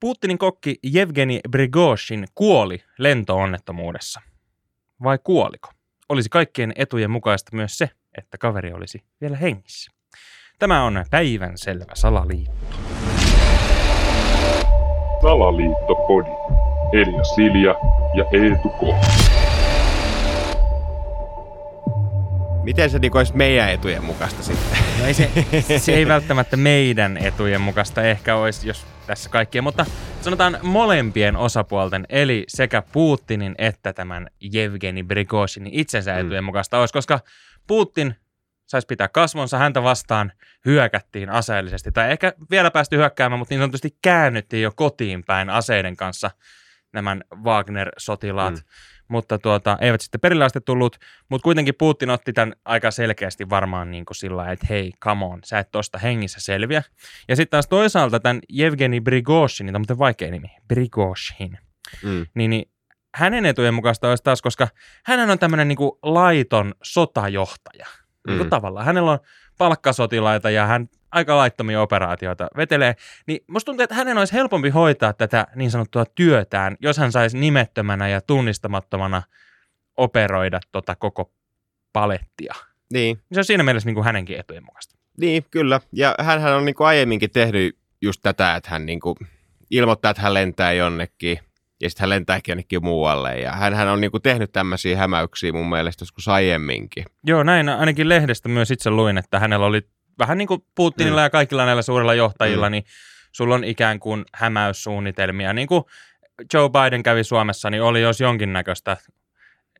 Putinin kokki Jevgeni Brigoshin kuoli lentoonnettomuudessa. Vai kuoliko? Olisi kaikkien etujen mukaista myös se, että kaveri olisi vielä hengissä. Tämä on päivän selvä salaliitto. Salaliittopodi. Elia Silja ja Eetu K. Miten se niin olisi meidän etujen mukaista sitten? No ei se, se ei välttämättä meidän etujen mukaista ehkä olisi, jos tässä kaikkien, mutta sanotaan molempien osapuolten, eli sekä Putinin että tämän Jevgeni Brigoshinin itsensä Mm. etujen mukaista olisi, koska Putin saisi pitää kasvonsa, häntä vastaan hyökättiin aseellisesti, tai ehkä vielä päästy hyökkäämään, mutta niin sanotusti käännyttiin jo kotiin päin aseiden kanssa nämä Wagner-sotilaat, Mm. Mutta tuota, eivät sitten perille asti tullut, mutta kuitenkin Putin otti tämän aika selkeästi varmaan niin kuin sillä että hei, come on, sä et tosta hengissä selviä. Ja sitten taas toisaalta tämän Evgeni Brigoshin, tämä on muuten vaikea nimi, Brigoshin, Mm. niin, niin hänen etujen mukaista olisi taas, koska hän on tämmöinen niin laiton sotajohtaja. Niin kuin Mm. tavallaan. Hänellä on palkkasotilaita ja hän aika laittomia operaatioita vetelee. Niin musta tuntuu, että hänen olisi helpompi hoitaa tätä niin sanottua työtään, jos hän saisi nimettömänä ja tunnistamattomana operoida tota koko palettia. Niin, Se on siinä mielessä niin kuin hänenkin etujen mukaista. niin, kyllä. Ja hänhän on niin kuin aiemminkin tehnyt just tätä, että hän niin kuin ilmoittaa, että hän lentää jonnekin ja sitten hän lentääkin jonnekin muualle. Ja hän on niin kuin tehnyt tämmöisiä hämäyksiä mun mielestä joskus aiemminkin. Joo, näin ainakin lehdestä myös itse luin, että hänellä oli vähän niin kuin Putinilla Mm. ja kaikilla näillä suurilla johtajilla, Mm. niin sulla on ikään kuin hämäyssuunnitelmia. Niin kuin Joe Biden kävi Suomessa, niin oli jos jonkinnäköistä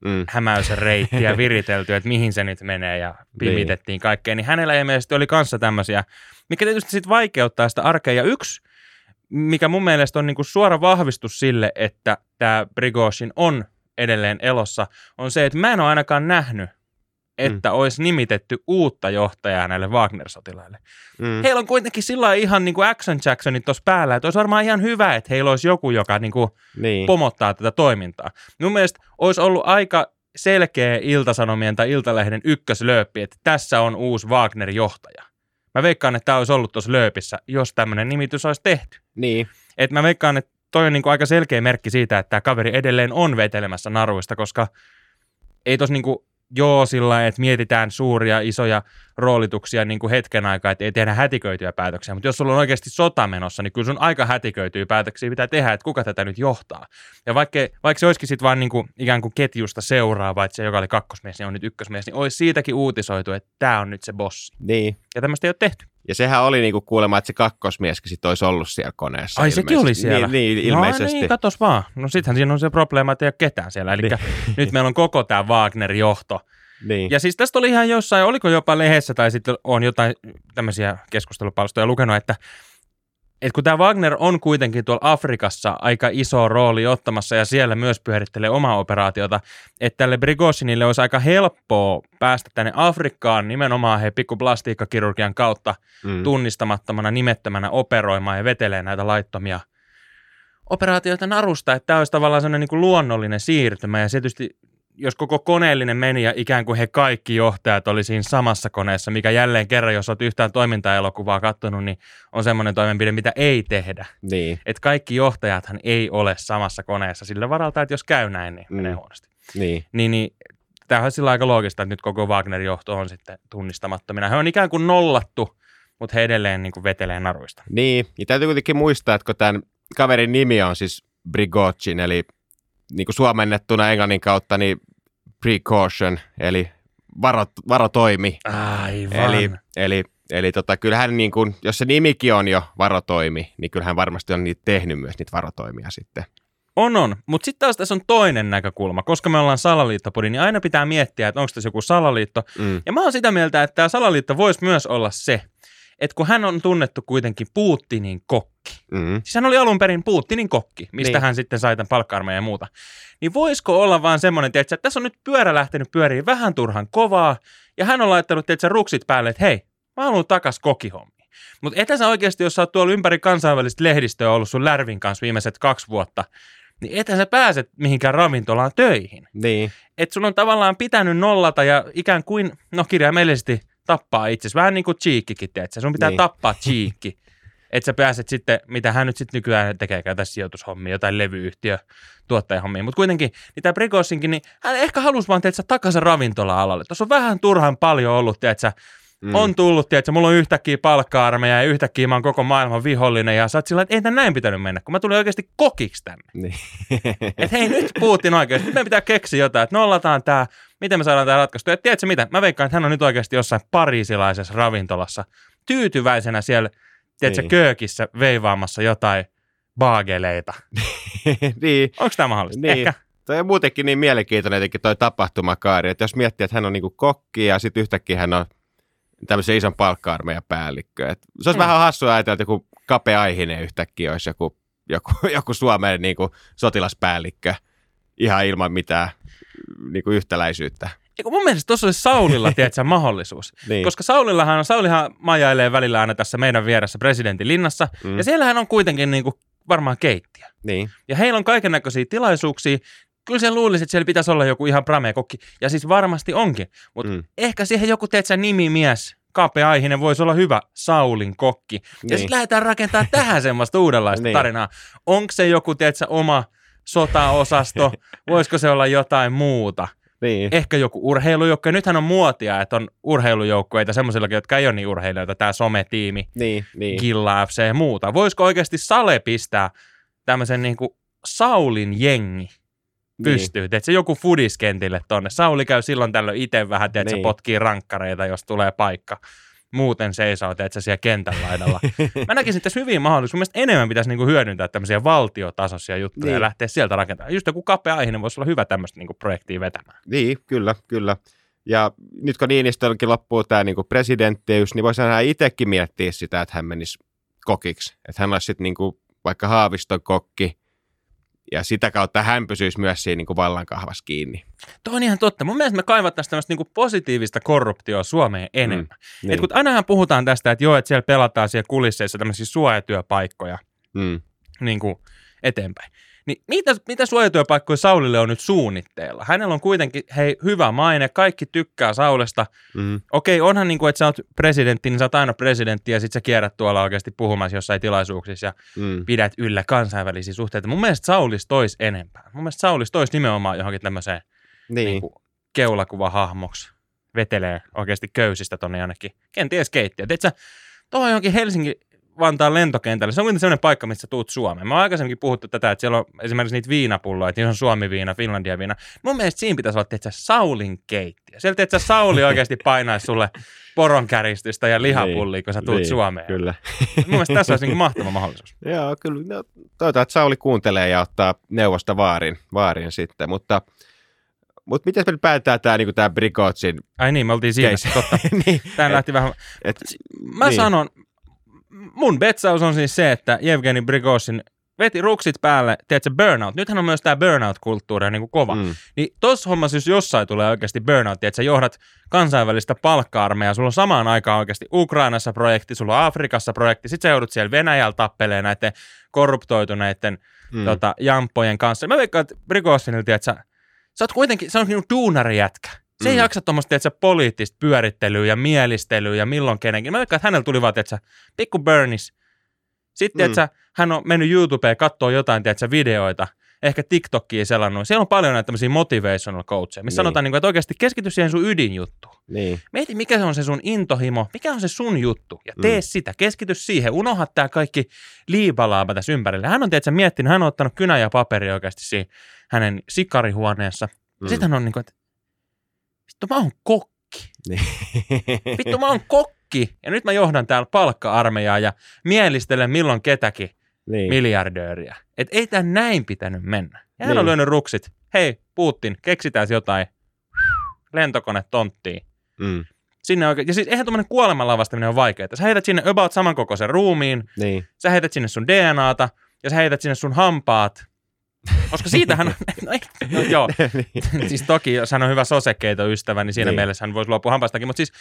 Mm. hämäysreittiä viritelty, että mihin se nyt menee ja pimitettiin kaikkea, niin hänellä ilmeisesti oli kanssa tämmöisiä, mikä tietysti sitten vaikeuttaa sitä arkea. Ja yksi, mikä mun mielestä on niinku suora vahvistus sille, että tämä Brigoshin on edelleen elossa, on se, että mä en ole ainakaan nähnyt, että mm. olisi nimitetty uutta johtajaa näille Wagner-sotilaille. Mm. Heillä on kuitenkin sillä ihan niin kuin Action Jacksonit tuossa päällä, että olisi varmaan ihan hyvä, että heillä olisi joku, joka niin kuin Niin. pomottaa tätä toimintaa. Mun mielestä olisi ollut aika selkeä Iltasanomien tai Iltalehden ykköslööppi, että tässä on uusi Wagner-johtaja. Mä veikkaan, että tämä olisi ollut tuossa lööpissä, jos tämmöinen nimitys olisi tehty. niin. Et mä veikkaan, että toi on niinku aika selkeä merkki siitä, että tämä kaveri edelleen on vetelemässä naruista, koska ei tos niinku joo sillä että mietitään suuria, isoja roolituksia niin kuin hetken aikaa, että ei tehdä hätiköityjä päätöksiä, mutta jos sulla on oikeasti sota menossa, niin kyllä sun aika hätiköityjä päätöksiä pitää tehdä, että kuka tätä nyt johtaa. Ja vaikka, vaikka se olisikin sitten vaan niin kuin, ikään kuin ketjusta seuraava, että se joka oli kakkosmies, niin on nyt ykkösmies, niin olisi siitäkin uutisoitu, että tämä on nyt se bossi. Niin. Ja tämmöistä ei ole tehty. Ja sehän oli niinku kuulemma, että se kakkosmieskin sit olisi ollut siellä koneessa. Ai sekin oli siellä? Niin, niin ilmeisesti. No niin, katos vaan. No sittenhän siinä on se probleema, että ei ole ketään siellä. Eli nyt meillä on koko tämä Wagner-johto. niin. Ja siis tästä oli ihan jossain, oliko jopa lehdessä tai sitten on jotain tämmöisiä keskustelupalstoja lukenut, että, että kun tämä Wagner on kuitenkin tuolla Afrikassa aika iso rooli ottamassa ja siellä myös pyörittelee omaa operaatiota, että tälle Brigoshinille olisi aika helppoa päästä tänne Afrikkaan nimenomaan he pikkuplastiikkakirurgian kautta mm. tunnistamattomana, nimettömänä operoimaan ja vetelee näitä laittomia operaatioita narusta, että tämä olisi tavallaan sellainen niin kuin luonnollinen siirtymä ja se tietysti jos koko koneellinen meni ja ikään kuin he kaikki johtajat oli siinä samassa koneessa, mikä jälleen kerran, jos olet yhtään toimintaelokuvaa katsonut, niin on semmoinen toimenpide, mitä ei tehdä. Niin, Että kaikki johtajathan ei ole samassa koneessa sillä varalta, että jos käy näin, niin menee Mm. huonosti. niin. Niin, niin tämähän on sillä aika loogista, että nyt koko Wagner-johto on sitten tunnistamattomina. He on ikään kuin nollattu, mutta he edelleen niin kuin vetelee naruista. Niin, ja täytyy kuitenkin muistaa, että kun tämän kaverin nimi on siis Brigochin, eli niin kuin suomennettuna englannin kautta, niin precaution, eli varo, varotoimi. Aivan. Eli, eli, eli tota, kyllähän niin kuin, jos se nimikin on jo varotoimi, niin kyllähän varmasti on niitä tehnyt myös niitä varotoimia sitten. On, on. Mutta sitten taas tässä on toinen näkökulma. Koska me ollaan salaliittopodi, niin aina pitää miettiä, että onko tässä joku salaliitto. Mm. Ja mä oon sitä mieltä, että tämä salaliitto voisi myös olla se, että kun hän on tunnettu kuitenkin Putinin kokki, Mm. siis hän oli alun perin Putinin kokki, mistä Niin. hän sitten sai tämän palkka ja muuta, niin voisiko olla vaan semmoinen, tiedätkö, että tässä on nyt pyörä lähtenyt pyöriin vähän turhan kovaa, ja hän on laittanut tiedätkö, ruksit päälle, että hei, mä haluan takas kokihommiin. Mutta etä sä oikeasti, jos sä oot tuolla ympäri kansainvälistä lehdistöä ollut sun Lärvin kanssa viimeiset kaksi vuotta, niin etä sä pääset mihinkään ravintolaan töihin. Niin, Että sun on tavallaan pitänyt nollata ja ikään kuin, no kirjaimellisesti tappaa itsesi. Vähän niin kuin Cheekkikin, teet Sun pitää Niin. tappaa Cheekki. että sä pääset sitten, mitä hän nyt sitten nykyään tekee, tässä sijoitushommia, jotain levyyhtiö, tuottajahommia. Mutta kuitenkin, niin tämä niin hän ehkä halusi vaan, että takaisin ravintola-alalle. Tuossa on vähän turhan paljon ollut, että Mm. On tullut, että mulla on yhtäkkiä palkka-armeija ja yhtäkkiä mä oon koko maailman vihollinen ja sä oot sillä että ei tämän näin pitänyt mennä, kun mä tulin oikeasti kokiksi tänne. Niin. että hei nyt Putin oikeasti, meidän pitää keksiä jotain, että nollataan tämä, miten me saadaan tämä ratkaistu. Ja tiedätkö mitä, mä veikkaan, että hän on nyt oikeasti jossain pariisilaisessa ravintolassa tyytyväisenä siellä, tiedätkö, niin. köökissä veivaamassa jotain baageleita. niin. Onko tämä mahdollista? Niin. Ehkä. Toi on muutenkin niin mielenkiintoinen jotenkin toi tapahtumakaari, että jos miettii, että hän on niinku kokki ja sitten yhtäkkiä hän on tämmöisen ison palkka-armeijan päällikkö. Et se olisi mm. vähän hassua ajatella, että joku kapea aihinen yhtäkkiä olisi joku, joku, joku Suomen niin kuin sotilaspäällikkö ihan ilman mitään niin kuin yhtäläisyyttä. Eiku mun mielestä tuossa olisi Saulilla, tiedätkö, mahdollisuus. niin. Koska Saulillahan, Saulihan majailee välillä aina tässä meidän vieressä presidentin linnassa, mm. ja siellähän on kuitenkin niin kuin varmaan keittiö. Niin. Ja heillä on kaiken näköisiä tilaisuuksia, kyllä sen luulisi, että siellä pitäisi olla joku ihan kokki. Ja siis varmasti onkin. Mutta mm. ehkä siihen joku, teet nimimies, kapea aihinen voisi olla hyvä Saulin kokki. Niin. Ja sitten lähdetään rakentamaan tähän semmoista uudenlaista niin. tarinaa. Onko se joku, tiedätkö, oma sotaosasto? Voisiko se olla jotain muuta? Niin. Ehkä joku urheilujoukko. Nythän on muotia, että on urheilujoukkueita semmoisilla, jotka ei ole niin urheilijoita. Tämä sometiimi, niin, niin. Gilla FC ja muuta. Voisiko oikeasti Sale pistää tämmöisen niin kuin Saulin jengi pystyy. Niin. se joku fudiskentille tonne. Sauli käy silloin tällöin itse vähän, että niin. potkii rankkareita, jos tulee paikka. Muuten seisoo, että siellä kentän laidalla. Mä näkisin tässä hyvin mahdollisuus. Mielestäni enemmän pitäisi niinku hyödyntää tämmöisiä valtiotasoisia juttuja niin. ja lähteä sieltä rakentamaan. Just joku kapea aiheinen voisi olla hyvä tämmöistä niinku projektia vetämään. Niin, kyllä, kyllä. Ja nyt kun Niinistölläkin loppuu tämä niinku presidenttiys, niin voisi hän itsekin miettiä sitä, että hän menisi kokiksi. Että hän olisi sitten niinku vaikka Haaviston kokki, ja sitä kautta hän pysyisi myös siinä niin kuin vallankahvassa kiinni. Tuo on ihan totta. Mun mielestä me kaivattaisiin tämmöistä niin kuin positiivista korruptioa Suomeen enemmän. Mm, niin. Et kun ainahan puhutaan tästä, että joo, että siellä pelataan siellä kulisseissa tämmöisiä suojatyöpaikkoja mm. niin kuin eteenpäin. Niin mitä, mitä suojatyöpaikkoja Saulille on nyt suunnitteilla? Hänellä on kuitenkin hei, hyvä maine, kaikki tykkää Saulesta. Mm. Okei, onhan niin kuin, että sä oot presidentti, niin sä oot aina presidentti ja sit sä kierrät tuolla oikeasti puhumassa jossain tilaisuuksissa ja mm. pidät yllä kansainvälisiä suhteita. Mun mielestä Saulis tois enempää. Mun mielestä Saulis tois nimenomaan johonkin tämmöiseen niin. niin keulakuvahahmoksi. Vetelee oikeasti köysistä tonne jonnekin. Kenties keittiö. Teet sä tuohon johonkin Helsingin Vantaan lentokentälle. Se on kuitenkin sellainen paikka, missä tuut Suomeen. Mä oon aikaisemminkin puhuttu tätä, että siellä on esimerkiksi niitä viinapulloja, että niissä on Suomi-viina, Finlandia-viina. Mun mielestä siinä pitäisi olla, että Saulin keittiö. Sieltä, että Sauli oikeasti painaisi sulle poronkärjistystä ja lihapullia, kun sä tuut niin, Suomeen. Kyllä. Mun mielestä tässä olisi niin mahtava mahdollisuus. Joo, kyllä. No, toivotaan, että Sauli kuuntelee ja ottaa neuvosta vaarin, vaarin sitten, mutta mutta miten me päätetään tämä niinku Brigotsin Ai niin, me oltiin siinä, case. totta. niin, Tämä lähti vähän... Et, mä niin. sanon, mun betsaus on siis se, että Evgeni Brigosin veti ruksit päälle, tiedätkö, burnout. Nythän on myös tämä burnout-kulttuuri niin kuin kova. Mm. Niin tossa hommassa, jos jossain tulee oikeasti burnout, että sä johdat kansainvälistä palkka-armeijaa, sulla on samaan aikaan oikeasti Ukrainassa projekti, sulla on Afrikassa projekti, sit sä joudut siellä Venäjällä tappeleen näiden korruptoituneiden mm. tota, jamppojen kanssa. Mä veikkaan, että Brigosinilta, että sä, sä oot kuitenkin, se on niin duunarijätkä. Se ei mm. jaksa tuommoista, että poliittista pyörittelyä ja mielistelyä ja milloin kenenkin. Mä veikkaan, että hänellä tuli vaan, että pikku Bernis. Sitten, mm. että hän on mennyt YouTubeen katsoa jotain, että videoita, ehkä TikTokia selannut. Siellä on paljon näitä tämmöisiä motivational coacheja, missä niin. sanotaan, niin kuin, että oikeasti keskity siihen sun ydinjuttuun. Niin. Mieti, mikä on se sun intohimo, mikä on se sun juttu, ja tee mm. sitä, keskity siihen, unohda tämä kaikki liibalaaba tässä ympärillä. Hän on tietysti miettinyt, hän on ottanut kynä ja paperi oikeasti siihen hänen sikarihuoneessa. Mm. Sitten hän on niin kuin, että vittu mä oon kokki. Niin. vittu mä oon kokki. Ja nyt mä johdan täällä palkka-armeijaa ja mielistelen milloin ketäkin niin. miljardööriä. Et ei tää näin pitänyt mennä. Ja hän niin. on lyönyt ruksit. Hei, Putin, keksitään jotain. Lentokone tonttiin. Mm. Sinne oikein. Ja siis eihän tuommoinen kuoleman lavastaminen ole vaikeaa. Sä heität sinne about samankokoisen ruumiin. Niin. Sä heität sinne sun DNAta ja sä heität sinne sun hampaat koska siitähän, no, ei, no joo, niin. siis toki jos hän on hyvä sosekeito-ystävä, niin siinä niin. mielessä hän voisi luopua hampaistakin, mutta siis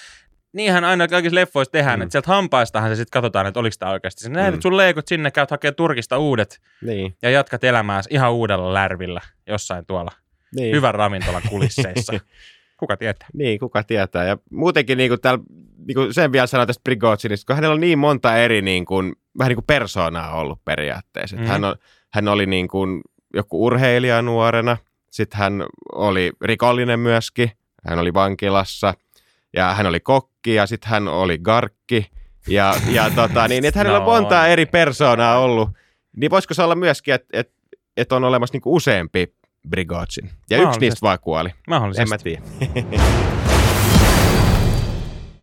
niinhän aina kaikissa leffoissa tehdään, mm. että sieltä hampaistahan se sitten katsotaan, että oliko tämä oikeasti. Sä näet, mm. sun leikot sinne, käyt hakee Turkista uudet niin. ja jatkat elämää ihan uudella lärvillä jossain tuolla niin. hyvän ravintolan kulisseissa. kuka tietää. Niin, kuka tietää. Ja muutenkin niin kuin täällä, niin kuin sen vielä sanoin tästä Prigozhinista, kun hänellä on niin monta eri niin kuin, vähän niin kuin persoonaa ollut periaatteessa. Mm-hmm. Hän, on, hän oli niin kuin joku urheilija nuorena, sitten hän oli rikollinen myöskin, hän oli vankilassa ja hän oli kokki ja sitten hän oli garkki. Ja, ja tota, niin, että hänellä no, on monta eri persoonaa ollut. Niin voisiko se olla myöskin, että, että, että on olemassa niin kuin useampi Brigotsin. Ja yksi niistä vaan kuoli. Mahdollisesti. En mä tiedä.